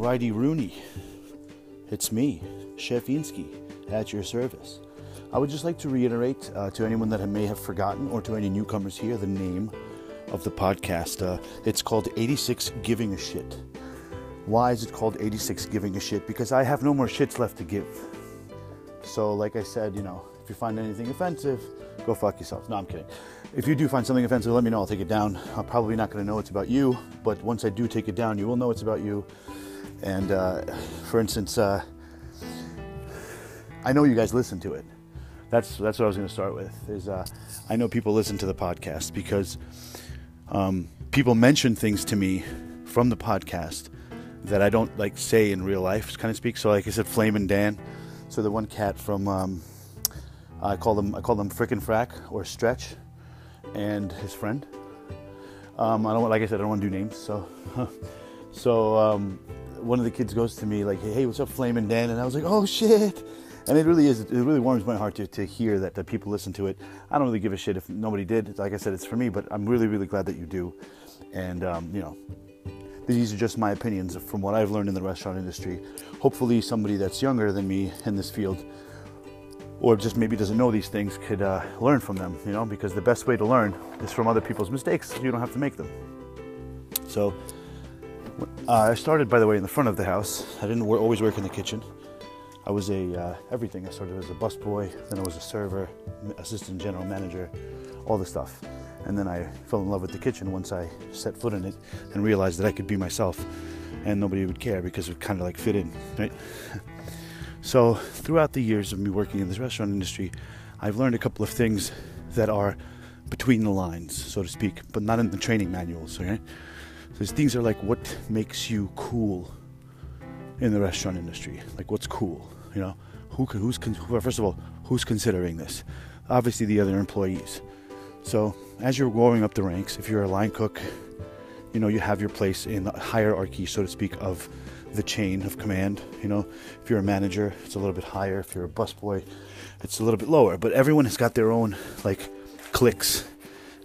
Alrighty, Rooney. It's me, Chef Insky, at your service. I would just like to reiterate uh, to anyone that may have forgotten or to any newcomers here the name of the podcast. Uh, it's called 86 Giving a Shit. Why is it called 86 Giving a Shit? Because I have no more shits left to give. So, like I said, you know, if you find anything offensive, go fuck yourself. No, I'm kidding. If you do find something offensive, let me know. I'll take it down. I'm probably not going to know it's about you, but once I do take it down, you will know it's about you. And uh, for instance, uh, I know you guys listen to it. That's that's what I was going to start with. Is uh, I know people listen to the podcast because um, people mention things to me from the podcast that I don't like say in real life, kind of speak. So, like I said, Flame and Dan. So the one cat from um, I call them I call them Frick and Frack or Stretch and his friend. Um, I don't like I said I don't want to do names, so so um, one of the kids goes to me like, "Hey, what's up, Flame and Dan?" And I was like, "Oh shit!" And it really is. It really warms my heart to, to hear that, that people listen to it. I don't really give a shit if nobody did. Like I said, it's for me, but I'm really really glad that you do. And um, you know, these are just my opinions from what I've learned in the restaurant industry. Hopefully, somebody that's younger than me in this field or just maybe doesn't know these things could uh, learn from them, you know, because the best way to learn is from other people's mistakes. You don't have to make them. So uh, I started, by the way, in the front of the house. I didn't always work in the kitchen. I was a uh, everything. I started as a busboy, then I was a server, assistant general manager, all the stuff. And then I fell in love with the kitchen once I set foot in it and realized that I could be myself and nobody would care because it kind of like fit in, right? So, throughout the years of me working in this restaurant industry, I've learned a couple of things that are between the lines, so to speak, but not in the training manuals. Okay, so these things are like what makes you cool in the restaurant industry. Like what's cool, you know? Who who's first of all who's considering this? Obviously, the other employees. So as you're growing up the ranks, if you're a line cook, you know you have your place in the hierarchy, so to speak, of the chain of command. You know, if you're a manager, it's a little bit higher. If you're a busboy, it's a little bit lower. But everyone has got their own like cliques,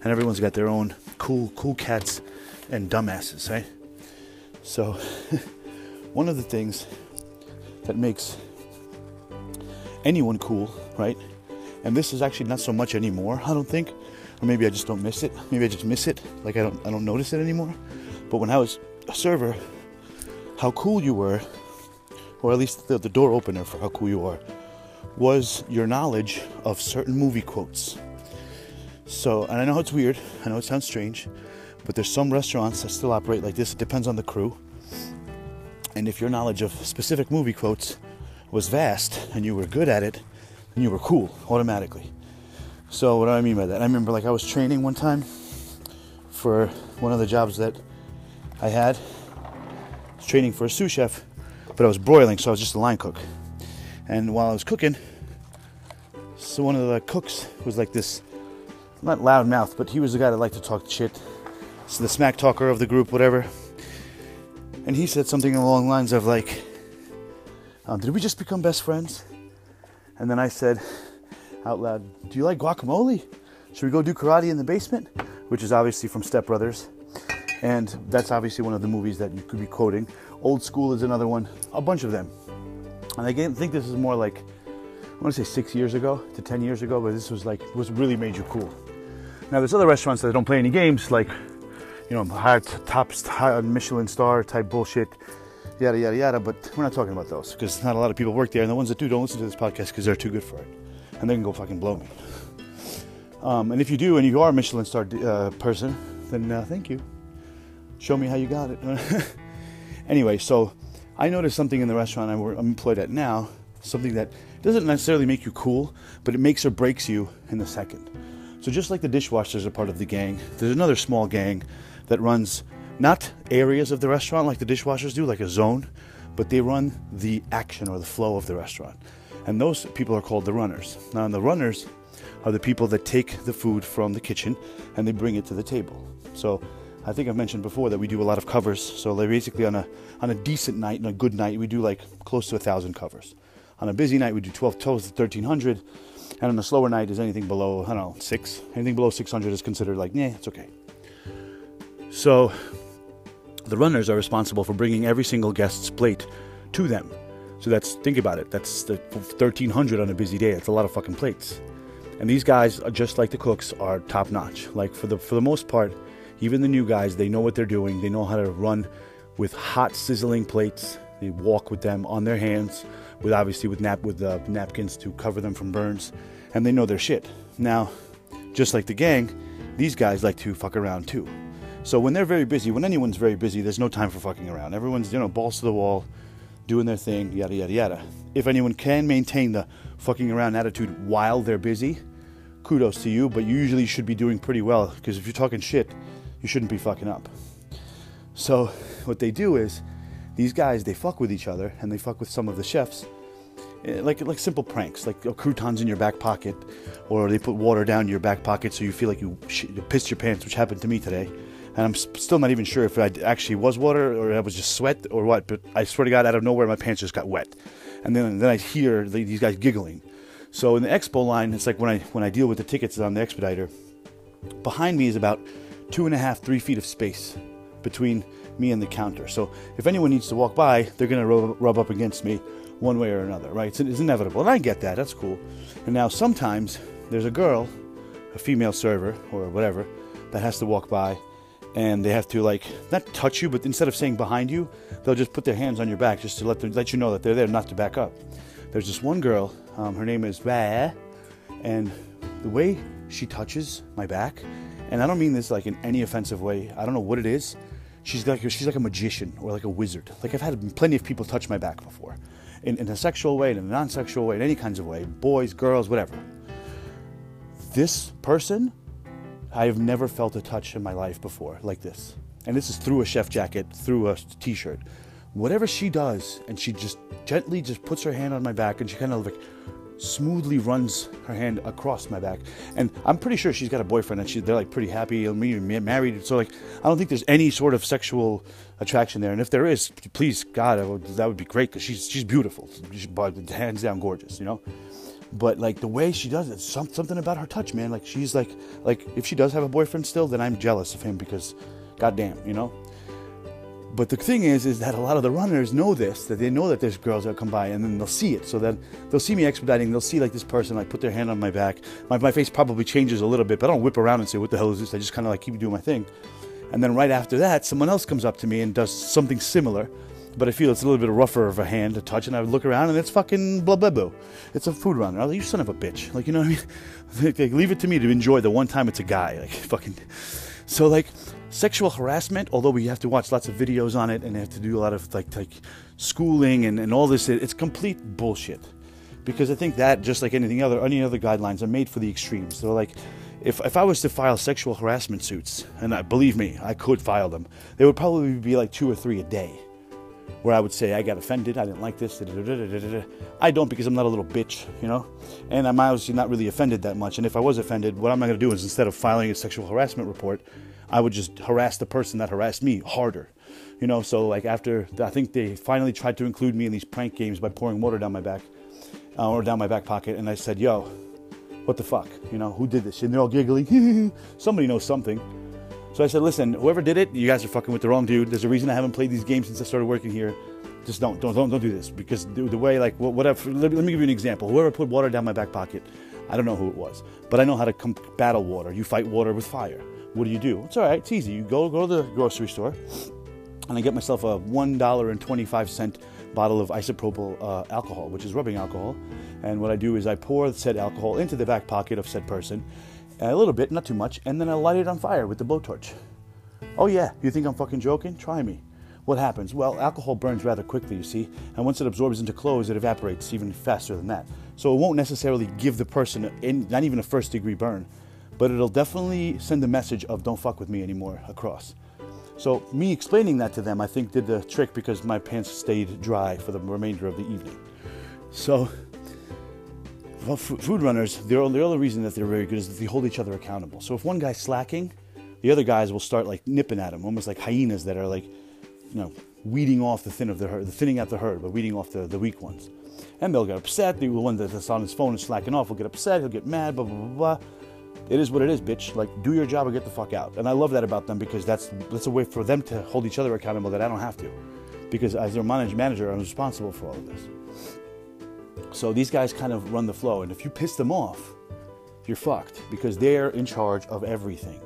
and everyone's got their own cool, cool cats and dumbasses, right? So, one of the things that makes anyone cool, right? And this is actually not so much anymore, I don't think. Or maybe I just don't miss it. Maybe I just miss it. Like I don't I don't notice it anymore. But when I was a server, how cool you were, or at least the, the door opener for how cool you are, was your knowledge of certain movie quotes. So, and I know it's weird, I know it sounds strange, but there's some restaurants that still operate like this. It depends on the crew. And if your knowledge of specific movie quotes was vast and you were good at it, then you were cool automatically. So, what do I mean by that? I remember like I was training one time for one of the jobs that I had, training for a sous chef, but I was broiling, so I was just a line cook. And while I was cooking, so one of the cooks was like this, not loud mouth, but he was the guy that liked to talk shit. So the smack talker of the group, whatever. And he said something along the lines of like, um, "Did we just become best friends?" And then I said out loud, "Do you like guacamole? Should we go do karate in the basement?" Which is obviously from Step Brothers. And that's obviously one of the movies that you could be quoting. Old School is another one, a bunch of them. And I think this is more like, I want to say six years ago to 10 years ago, but this was like, was really made you cool. Now, there's other restaurants that don't play any games, like, you know, high, top high Michelin star type bullshit, yada, yada, yada, but we're not talking about those because not a lot of people work there. And the ones that do don't listen to this podcast because they're too good for it. And they can go fucking blow me. Um, and if you do and you are a Michelin star uh, person, then uh, thank you show me how you got it. anyway, so I noticed something in the restaurant I'm employed at now, something that doesn't necessarily make you cool, but it makes or breaks you in a second. So just like the dishwashers are part of the gang, there's another small gang that runs not areas of the restaurant like the dishwashers do, like a zone, but they run the action or the flow of the restaurant. And those people are called the runners. Now, the runners are the people that take the food from the kitchen and they bring it to the table. So I think I've mentioned before that we do a lot of covers. So basically on a on a decent night and a good night, we do like close to a thousand covers. On a busy night, we do 12, 12 to 1300. And on a slower night, is anything below, I don't know, six. Anything below 600 is considered like, yeah, it's okay. So The runners are responsible for bringing every single guest's plate to them. So that's think about it. That's the 1300 on a busy day. That's a lot of fucking plates. And these guys, are just like the cooks, are top notch. Like for the for the most part, even the new guys, they know what they're doing. They know how to run with hot sizzling plates. They walk with them on their hands, with obviously with nap with uh, napkins to cover them from burns, and they know their shit. Now, just like the gang, these guys like to fuck around too. So when they're very busy, when anyone's very busy, there's no time for fucking around. Everyone's you know balls to the wall, doing their thing, yada yada yada. If anyone can maintain the fucking around attitude while they're busy, kudos to you. But you usually should be doing pretty well because if you're talking shit, you shouldn't be fucking up. So what they do is these guys they fuck with each other and they fuck with some of the chefs eh, like like simple pranks like croutons in your back pocket or they put water down your back pocket so you feel like you, sh- you pissed your pants which happened to me today and I'm still not even sure if it actually was water or it was just sweat or what but I swear to God out of nowhere my pants just got wet and then then I hear these guys giggling so in the expo line it's like when I when I deal with the tickets on the expediter behind me is about two and a half three feet of space between me and the counter. So if anyone needs to walk by, they're to rub, rub, up against me one way or another, right? It's, it's inevitable. And I get that. That's cool. And now sometimes there's a girl, a female server or whatever, that has to walk by and they have to like not touch you, but instead of saying behind you, they'll just put their hands on your back just to let them, let you know that they're there, not to back up. There's this one girl, um, her name is Ba, and the way she touches my back, and I don't mean this like in any offensive way. I don't know what it is she's like she's like a magician or like a wizard. Like I've had plenty of people touch my back before, in, in a sexual way, in a non-sexual way, in any kinds of way, boys, girls, whatever. This person, I have never felt a touch in my life before like this, and this is through a chef jacket, through a t-shirt. Whatever she does, and she just gently just puts her hand on my back, and she kind of like smoothly runs her hand across my back. And I'm pretty sure she's got a boyfriend and she, they're like pretty happy and married. So like, I don't think there's any sort of sexual attraction there. And if there is, please God, would, that would be great because she's she's beautiful, she's hands down gorgeous, you know. But like the way she does it, some, something about her touch, man. Like she's like like if she does have a boyfriend still, then I'm jealous of him because, goddamn, you know. But the thing is, is that a lot of the runners know this, that they know that there's girls that come by, and then they'll see it. So then they'll see me expediting. They'll see like this person, like put their hand on my back. My, my face probably changes a little bit, but I don't whip around and say, "What the hell is this?" I just kind of like keep doing my thing. And then right after that, someone else comes up to me and does something similar, but I feel it's a little bit rougher of a hand to touch. And I would look around and it's fucking blah blah blah. It's a food runner. I'm like, you son of a bitch. Like you know what I mean? like, leave it to me to enjoy the one time it's a guy. Like fucking. So like sexual harassment, although we have to watch lots of videos on it and have to do a lot of like like schooling and, and all this, it's complete bullshit. Because I think that just like anything other any other guidelines are made for the extremes. So like if, if I was to file sexual harassment suits, and I, believe me, I could file them, they would probably be like two or three a day. Where I would say, I got offended, I didn't like this. I don't because I'm not a little bitch, you know? And I'm obviously not really offended that much. And if I was offended, what I'm to do is instead of filing a sexual harassment report, I would just harass the person that harassed me harder. You know, so like after I think they finally tried to include me in these prank games by pouring water down my back uh, or down my back pocket, and I said, "Yo, what the fuck? You know, who did this?" And they're all giggling. Somebody knows something. So I said, "Listen, whoever did it, you guys are fucking with the wrong dude. There's a reason I haven't played these games since I started working here. Just don't, don't, don't, don't do this because the, the way, like, whatever. Let me, let me give you an example. Whoever put water down my back pocket, I don't know who it was, but I know how to com- battle water. You fight water with fire." what do you do? It's all right. It's easy. You go go to the grocery store, and I get myself a one dollar and twenty five cent bottle of isopropyl uh, alcohol, which is rubbing alcohol. And what I do is I pour said alcohol into the back pocket of said person, a little bit, not too much, and then I light it on fire with the blowtorch. Oh yeah, you think I'm fucking joking? Try me. What happens? Well, alcohol burns rather quickly, you see, and once it absorbs into clothes, it evaporates even faster than that. So it won't necessarily give the person, not even a first degree burn, but it'll definitely send a message of don't fuck with me anymore across. So me explaining that to them, I think did the trick because my pants stayed dry for the remainder of the evening. So well, food runners, the only reason that they're very good is that they hold each other accountable. So if one guy's slacking, the other guys will start like nipping at him, almost like hyenas that are like, you know, weeding off the thin of the herd, the thinning out the herd, but weeding off the, the weak ones. And they'll get upset. The one that's on his phone and slacking off will get upset. He'll get mad. Blah blah blah blah it is what it is, bitch. Like, do your job or get the fuck out. And I love that about them because that's that's a way for them to hold each other accountable that I don't have to, because as their manage manager, I'm responsible for all of this. So these guys kind of run the flow, and if you piss them off, you're fucked because they're in charge of everything.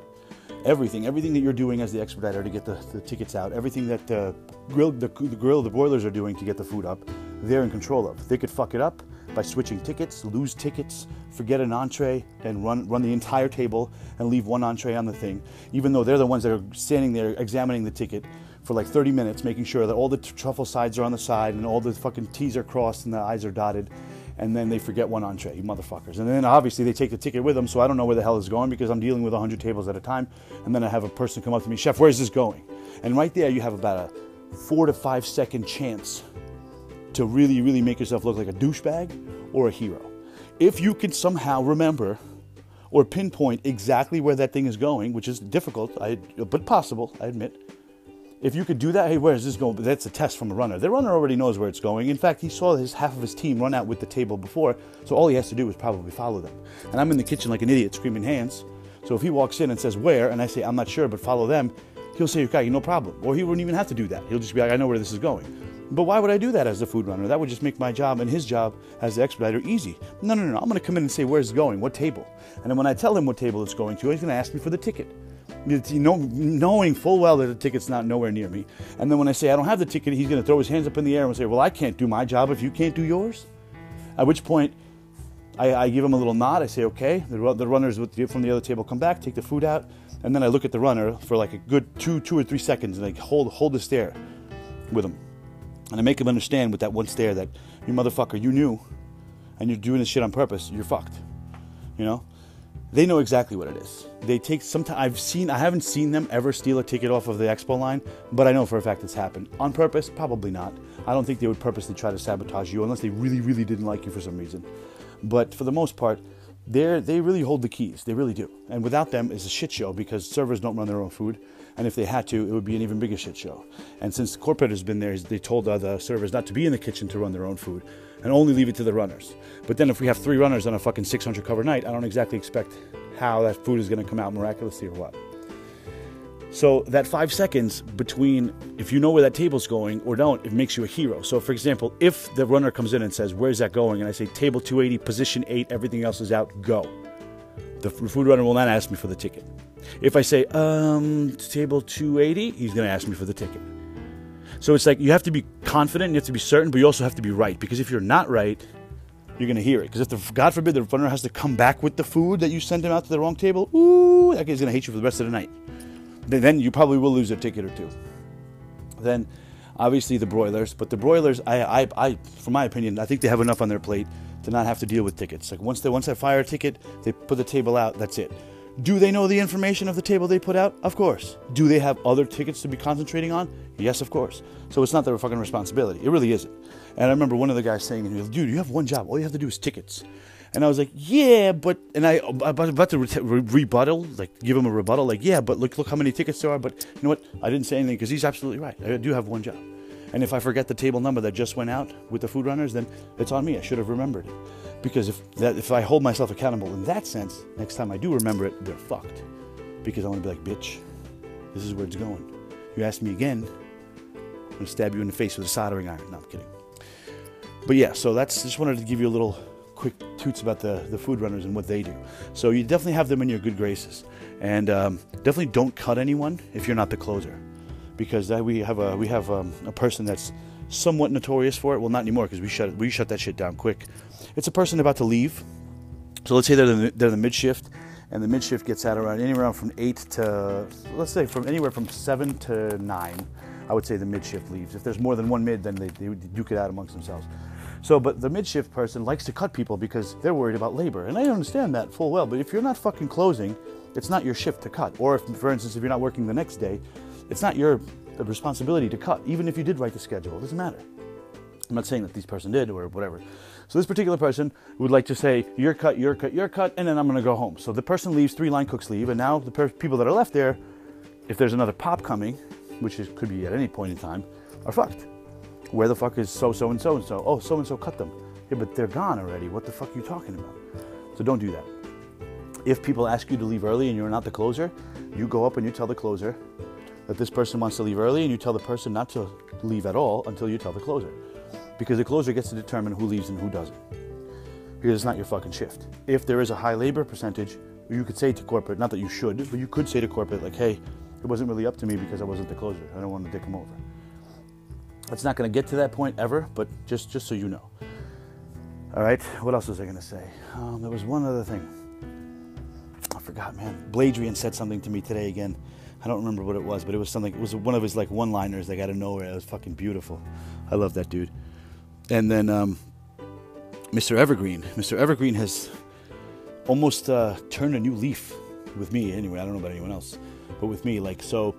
Everything, everything that you're doing as the expediter to get the, the tickets out, everything that the grill, the, the grill, the boilers are doing to get the food up, they're in control of. They could fuck it up by switching tickets, lose tickets, forget an entree, and run run the entire table and leave one entree on the thing, even though they're the ones that are standing there examining the ticket for like 30 minutes, making sure that all the truffle sides are on the side and all the fucking T's are crossed and the I's are dotted, and then they forget one entree, you motherfuckers. And then obviously they take the ticket with them, so I don't know where the hell it's going because I'm dealing with 100 tables at a time, and then I have a person come up to me, Chef, where's this going? And right there, you have about a four to five second chance to really, really make yourself look like a douchebag or a hero. If you can somehow remember or pinpoint exactly where that thing is going, which is difficult, I, but possible, I admit. If you could do that, hey, where is this going? That's a test from a runner. The runner already knows where it's going. In fact, he saw his half of his team run out with the table before, so all he has to do is probably follow them. And I'm in the kitchen like an idiot, screaming hands. So if he walks in and says where, and I say I'm not sure, but follow them, he'll say okay, no problem. Or he wouldn't even have to do that. He'll just be like, I know where this is going. But why would I do that as a food runner? That would just make my job and his job as the expediter easy. No, no, no, no. I'm going to come in and say, where's it going? What table? And then when I tell him what table it's going to, he's going to ask me for the ticket. You know, knowing full well that the ticket's not nowhere near me. And then when I say I don't have the ticket, he's going to throw his hands up in the air and say, well, I can't do my job if you can't do yours. At which point, I, I give him a little nod. I say, okay. The, the runners from the other table come back, take the food out, and then I look at the runner for like a good two, two or three seconds, and I hold, hold the stare with him. And I make him understand with that one stare that you motherfucker, you knew, and you're doing this shit on purpose. You're fucked. You know, they know exactly what it is. They take some time. I've seen. I haven't seen them ever steal a ticket off of the expo line, but I know for a fact it's happened on purpose. Probably not. I don't think they would purposely try to sabotage you unless they really, really didn't like you for some reason. But for the most part, they they really hold the keys. They really do. And without them, it's a shit show because servers don't run their own food. And if they had to, it would be an even bigger shit show. And since the corporate has been there, they told the servers not to be in the kitchen to run their own food and only leave it to the runners. But then if we have three runners on a fucking 600 cover night, I don't exactly expect how that food is going to come out miraculously or what. So that five seconds between if you know where that table's going or don't, it makes you a hero. So for example, if the runner comes in and says, "Where's that going?" and I say, "Table 280, position eight, everything else is out, go." The food runner will not ask me for the ticket. If I say, um, table 280, he's going to ask me for the ticket. So it's like you have to be confident, you have to be certain, but you also have to be right. Because if you're not right, you're to hear it. Because if, the, God forbid, the runner has to come back with the food that you sent him out to the wrong table, ooh, that guy's to hate you for the rest of the night. Then you probably will lose a ticket or two. Then, obviously, the broilers. But the broilers, I, I, I, from my opinion, I think they have enough on their plate to not have to deal with tickets. Like once they once I fire a ticket, they put the table out. That's it. Do they know the information of the table they put out? Of course. Do they have other tickets to be concentrating on? Yes, of course. So it's not their fucking responsibility. It really isn't. And I remember one of the guys saying to me, dude, you have one job. All you have to do is tickets. And I was like, yeah, but, and I about, to re- rebuttal, like give him a rebuttal, like, yeah, but look, look how many tickets there are. But you know what? I didn't say anything because he's absolutely right. I do have one job. And if I forget the table number that just went out with the food runners, then it's on me. I should have remembered it. Because if that, if I hold myself accountable in that sense, next time I do remember it, they're fucked. Because I want to be like, bitch, this is where it's going. You ask me again, I'm gonna stab you in the face with a soldering iron. No, I'm kidding. But yeah, so that's just wanted to give you a little quick toots about the, the food runners and what they do. So you definitely have them in your good graces, and um, definitely don't cut anyone if you're not the closer, because that we have a we have um, a person that's somewhat notorious for it. Well, not anymore because we shut we shut that shit down quick. It's a person about to leave. So let's say they're the, they're the mid shift, and the mid shift gets out around anywhere from eight to let's say from anywhere from seven to nine. I would say the mid shift leaves. If there's more than one mid, then they, they duke it out amongst themselves. So, but the mid shift person likes to cut people because they're worried about labor, and I understand that full well. But if you're not fucking closing, it's not your shift to cut. Or if, for instance, if you're not working the next day, it's not your responsibility to cut. Even if you did write the schedule, it doesn't matter. I'm not saying that this person did or whatever. So this particular person would like to say, your cut, your cut, your cut, and then I'm going to go home. So the person leaves, three line cooks leave, and now the per- people that are left there, if there's another pop coming, which is, could be at any point in time, are fucked. Where the fuck is so so and so and so? Oh, so and so cut them. Yeah, but they're gone already. What the fuck are you talking about? So don't do that. if people ask you to leave early and you're not the closer, you go up and you tell the closer that this person wants to leave early, and you tell the person not to leave at all until you tell the closer. Because the closer gets to determine who leaves and who doesn't. Because it's not your fucking shift. If there is a high labor percentage, you could say to corporate, not that you should, but you could say to corporate, like, hey, it wasn't really up to me because I wasn't the closer. I don't want to dick him over. It's not going to get to that point ever, but just just so you know. All right. What else was I going to say? Um, there was one other thing. I forgot, man. Bladrian said something to me today again. I don't remember what it was, but it was something. It was one of his like one-liners that got of nowhere. It was fucking beautiful. I love that dude. And then um, Mr. Evergreen. Mr. Evergreen has almost uh, turned a new leaf with me. Anyway, I don't know about anyone else, but with me, like so.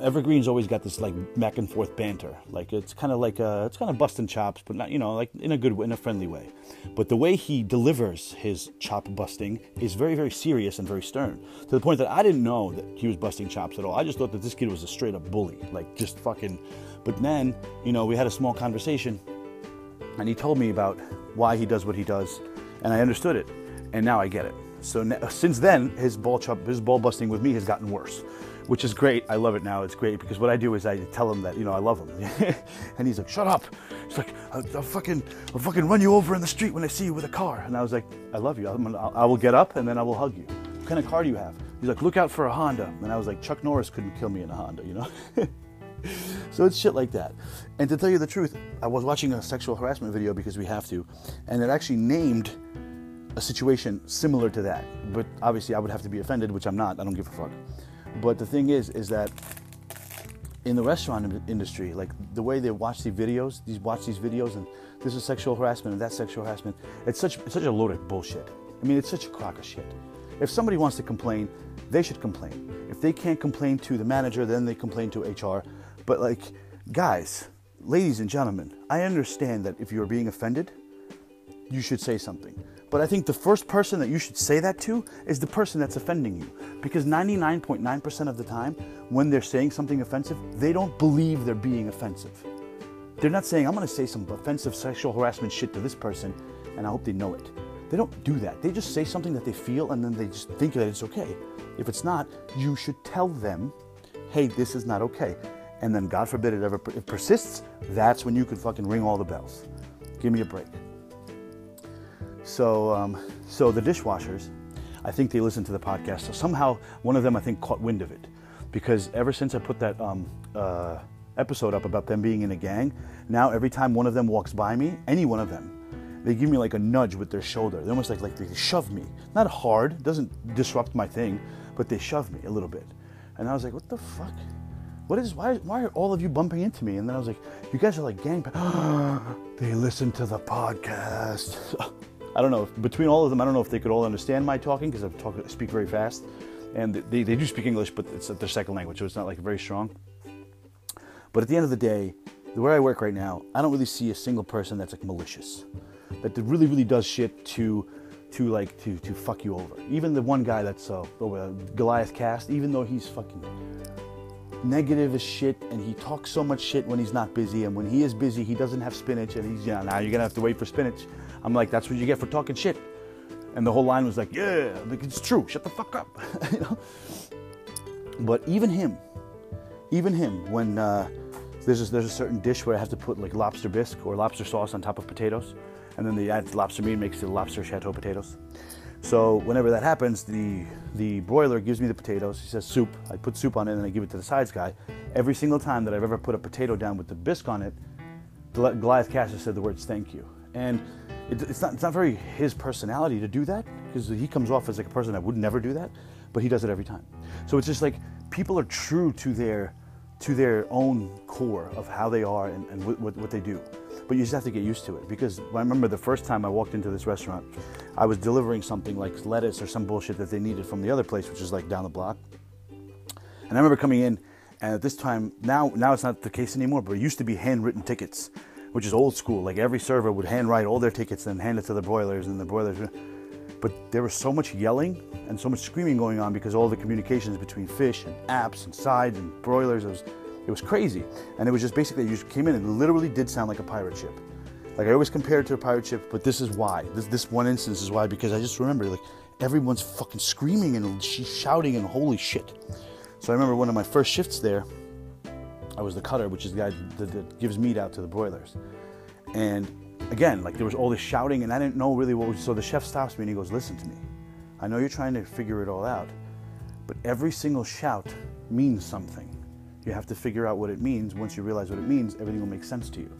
Evergreen's always got this like back and forth banter. Like it's kind of like uh, it's kind of busting chops, but not you know like in a good in a friendly way. But the way he delivers his chop busting is very very serious and very stern to the point that I didn't know that he was busting chops at all. I just thought that this kid was a straight up bully, like just fucking. But then you know we had a small conversation, and he told me about why he does what he does, and I understood it, and now I get it. So now, since then, his ball chop, his ball busting with me has gotten worse which is great. I love it now. It's great because what I do is I tell him that you know I love him, and he's like, "Shut up!" He's like, I'll, I'll, fucking, I'll fucking run you over in the street when I see you with a car." And I was like, "I love you. I'm, I will get up and then I will hug you." What kind of car do you have? He's like, "Look out for a Honda." And I was like, "Chuck Norris couldn't kill me in a Honda," you know. so it's shit like that. And to tell you the truth, I was watching a sexual harassment video because we have to, and it actually named a situation similar to that. But obviously, I would have to be offended, which I'm not. I don't give a fuck. But the thing is, is that in the restaurant industry, like the way they watch these videos, these watch these videos, and this is sexual harassment and that's sexual harassment. It's such it's such a load of bullshit. I mean, it's such a crock of shit. If somebody wants to complain, they should complain. If they can't complain to the manager, then they complain to HR. But like, guys, ladies and gentlemen, I understand that if you're being offended, you should say something. But I think the first person that you should say that to is the person that's offending you. Because 99.9% of the time, when they're saying something offensive, they don't believe they're being offensive. They're not saying, I'm to say some offensive sexual harassment shit to this person, and I hope they know it. They don't do that. They just say something that they feel, and then they just think that it's okay. If it's not, you should tell them, hey, this is not okay. And then, God forbid it ever persists, that's when you could fucking ring all the bells. Give me a break. So, um, so the dishwashers, I think they listened to the podcast. So somehow one of them, I think, caught wind of it, because ever since I put that um, uh, episode up about them being in a gang, now every time one of them walks by me, any one of them, they give me like a nudge with their shoulder. They're almost like like they shove me, not hard, doesn't disrupt my thing, but they shove me a little bit. And I was like, what the fuck? What is why? Why are all of you bumping into me? And then I was like, you guys are like gang. they listen to the podcast. I don't know. Between all of them, I don't know if they could all understand my talking because I talk, speak very fast, and they, they do speak English, but it's their second language, so it's not like very strong. But at the end of the day, the way I work right now, I don't really see a single person that's like malicious, that really really does shit to to like to to fuck you over. Even the one guy that's uh, over Goliath Cast, even though he's fucking negative as shit and he talks so much shit when he's not busy and when he is busy he doesn't have spinach and he's yeah now you're gonna have to wait for spinach I'm like, that's what you get for talking shit. And the whole line was like, yeah, like, it's true. Shut the fuck up. you know? But even him, even him, when uh, there's a, there's a certain dish where I have to put like lobster bisque or lobster sauce on top of potatoes, and then they add lobster meat, makes the lobster chateau potatoes. So whenever that happens, the the broiler gives me the potatoes. He says soup. I put soup on it, and I give it to the sides guy. Every single time that I've ever put a potato down with the bisque on it, Goliath Caster said the words "thank you," and it, it's not it's not very his personality to do that because he comes off as like a person that would never do that, but he does it every time. So it's just like people are true to their to their own core of how they are and, and what, what they do. But you just have to get used to it because I remember the first time I walked into this restaurant, I was delivering something like lettuce or some bullshit that they needed from the other place, which is like down the block. And I remember coming in, and at this time, now now it's not the case anymore, but it used to be handwritten tickets which is old school. Like every server would handwrite all their tickets and hand it to the broilers, and the broilers. But there was so much yelling and so much screaming going on because all the communications between fish and apps and sides and broilers it was it was crazy. And it was just basically you just came in and literally did sound like a pirate ship. Like I always compare it to a pirate ship, but this is why. This this one instance is why because I just remember like everyone's fucking screaming and she's shouting and holy shit. So I remember one of my first shifts there, I was the cutter, which is the guy that, that gives meat out to the broilers. And again, like there was all this shouting and I didn't know really what was, so the chef stops me and he goes, listen to me. I know you're trying to figure it all out, but every single shout means something. You have to figure out what it means. Once you realize what it means, everything will make sense to you.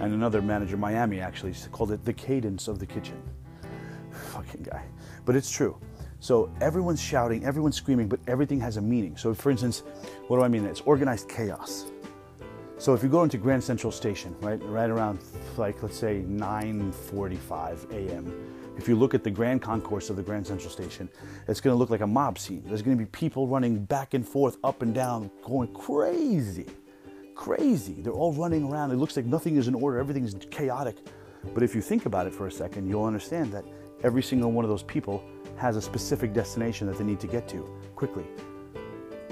And another manager, Miami, actually called it the cadence of the kitchen. Fucking guy. But it's true. So everyone's shouting, everyone's screaming, but everything has a meaning. So, for instance, what do I mean? It's organized chaos. So if you go into Grand Central Station, right, right around like let's say 9:45 a.m., if you look at the grand concourse of the Grand Central Station, it's going to look like a mob scene. There's going to be people running back and forth, up and down, going crazy, crazy. They're all running around. It looks like nothing is in order. Everything is chaotic. But if you think about it for a second, you'll understand that every single one of those people has a specific destination that they need to get to quickly.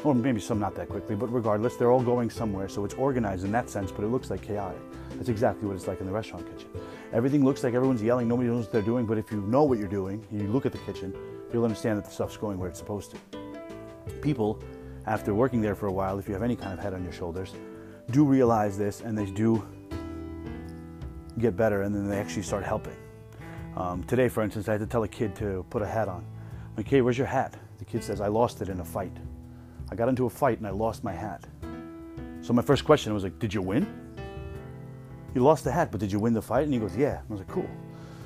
Or maybe some not that quickly, but regardless, they're all going somewhere, so it's organized in that sense, but it looks like chaotic. That's exactly what it's like in the restaurant kitchen. Everything looks like everyone's yelling, nobody knows what they're doing, but if you know what you're doing, you look at the kitchen, you'll understand that the stuff's going where it's supposed to. People, after working there for a while, if you have any kind of head on your shoulders, do realize this and they do get better and then they actually start helping. Um, today, for instance, I had to tell a kid to put a hat on. I'm like, hey, where's your hat? The kid says, I lost it in a fight. I got into a fight and I lost my hat. So my first question was like, did you win? You lost the hat, but did you win the fight? And he goes, yeah. I was like, cool.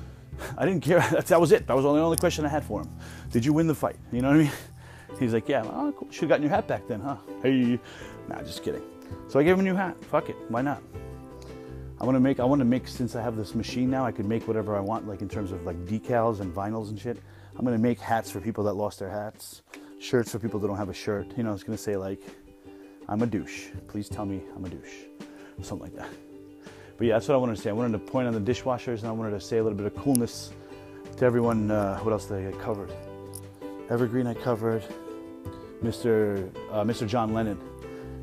I didn't care. that was it. That was the only question I had for him. Did you win the fight? You know what I mean? He's like, yeah. Oh, cool. Should have gotten your hat back then, huh? Hey. Nah, just kidding. So I gave him a new hat. Fuck it. Why not? I want to make. I want to make. Since I have this machine now, I could make whatever I want, like in terms of like decals and vinyls and shit. I'm gonna make hats for people that lost their hats shirts for people that don't have a shirt. You know, it's gonna say like, "I'm a douche." Please tell me I'm a douche, something like that. But yeah, that's what I wanted to say. I wanted to point on the dishwashers, and I wanted to say a little bit of coolness to everyone. Uh, what else did I get covered? Evergreen, I covered. Mr. Uh, Mr. John Lennon.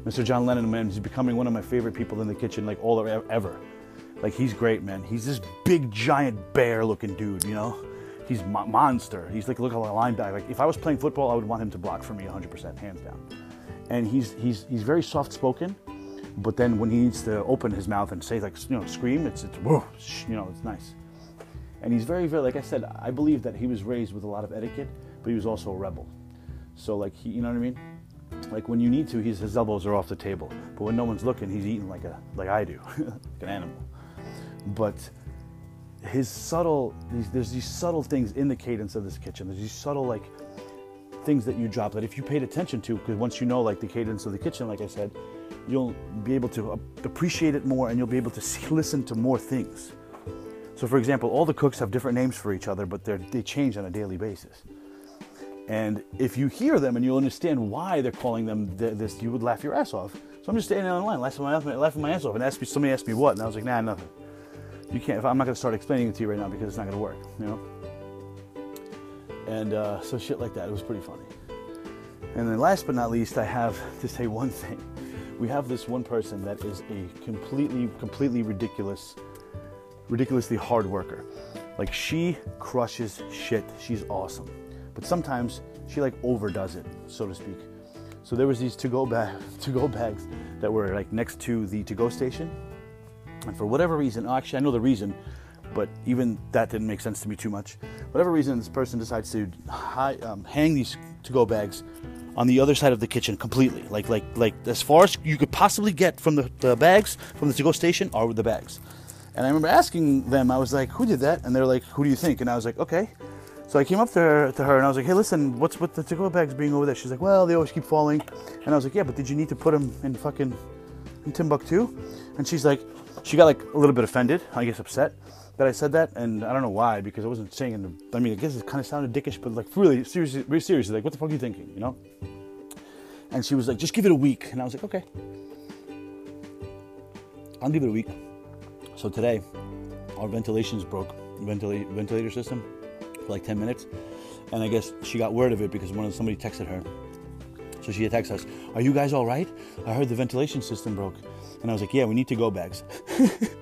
Mr. John Lennon, man, he's becoming one of my favorite people in the kitchen, like all ever. Like he's great, man. He's this big, giant bear-looking dude, you know he's mo- monster. He's like look like a linebacker. Like if I was playing football, I would want him to block for me 100%, hands down. And he's he's he's very soft spoken, but then when he needs to open his mouth and say like you know scream, it's it's whoa, you know it's nice. And he's very very like I said, I believe that he was raised with a lot of etiquette, but he was also a rebel. So like he, you know what I mean? Like when you need to, his, his elbows are off the table, but when no one's looking, he's eating like a like I do, like an animal. But his subtle these, there's these subtle things in the cadence of this kitchen. There's these subtle like things that you drop that if you paid attention to because once you know like the cadence of the kitchen like i said you'll be able to appreciate it more and you'll be able to see, listen to more things. So for example all the cooks have different names for each other but they change on a daily basis and if you hear them and you'll understand why they're calling them this you would laugh your ass off so i'm just standing on the line laughing my, laughing my ass off and asked me, somebody asked me what and i was like nah nothing you can't. I'm not going to start explaining it to you right now because it's not going to work. You know. And uh, so shit like that. It was pretty funny. And then last but not least, I have to say one thing. We have this one person that is a completely, completely ridiculous, ridiculously hard worker. Like she crushes shit. She's awesome. But sometimes she like overdoes it, so to speak. So there was these to-go bag, to-go bags that were like next to the to-go station and for whatever reason, actually, I know the reason, but even that didn't make sense to me too much. Whatever reason, this person decides to hi, um, hang these to-go bags on the other side of the kitchen completely, like like like as far as you could possibly get from the, the bags from the to-go station are the bags. And I remember asking them, I was like, "Who did that?" And they're like, "Who do you think?" And I was like, "Okay." So I came up to her, to her and I was like, "Hey, listen, what's with the to-go bags being over there?" She's like, "Well, they always keep falling." And I was like, "Yeah, but did you need to put them in fucking in Timbuktu?" And she's like, she got like a little bit offended, I guess upset that I said that, and I don't know why because I wasn't saying. I mean, I guess it kind of sounded dickish, but like really seriously, really seriously, like what the fuck are you thinking, you know? And she was like, just give it a week, and I was like, okay, I'll give it a week. So today, our ventilation's broke, ventilator system, for like 10 minutes, and I guess she got word of it because one of somebody texted her. So she texted us, "Are you guys all right? I heard the ventilation system broke." And I was like, yeah, we need to go bags.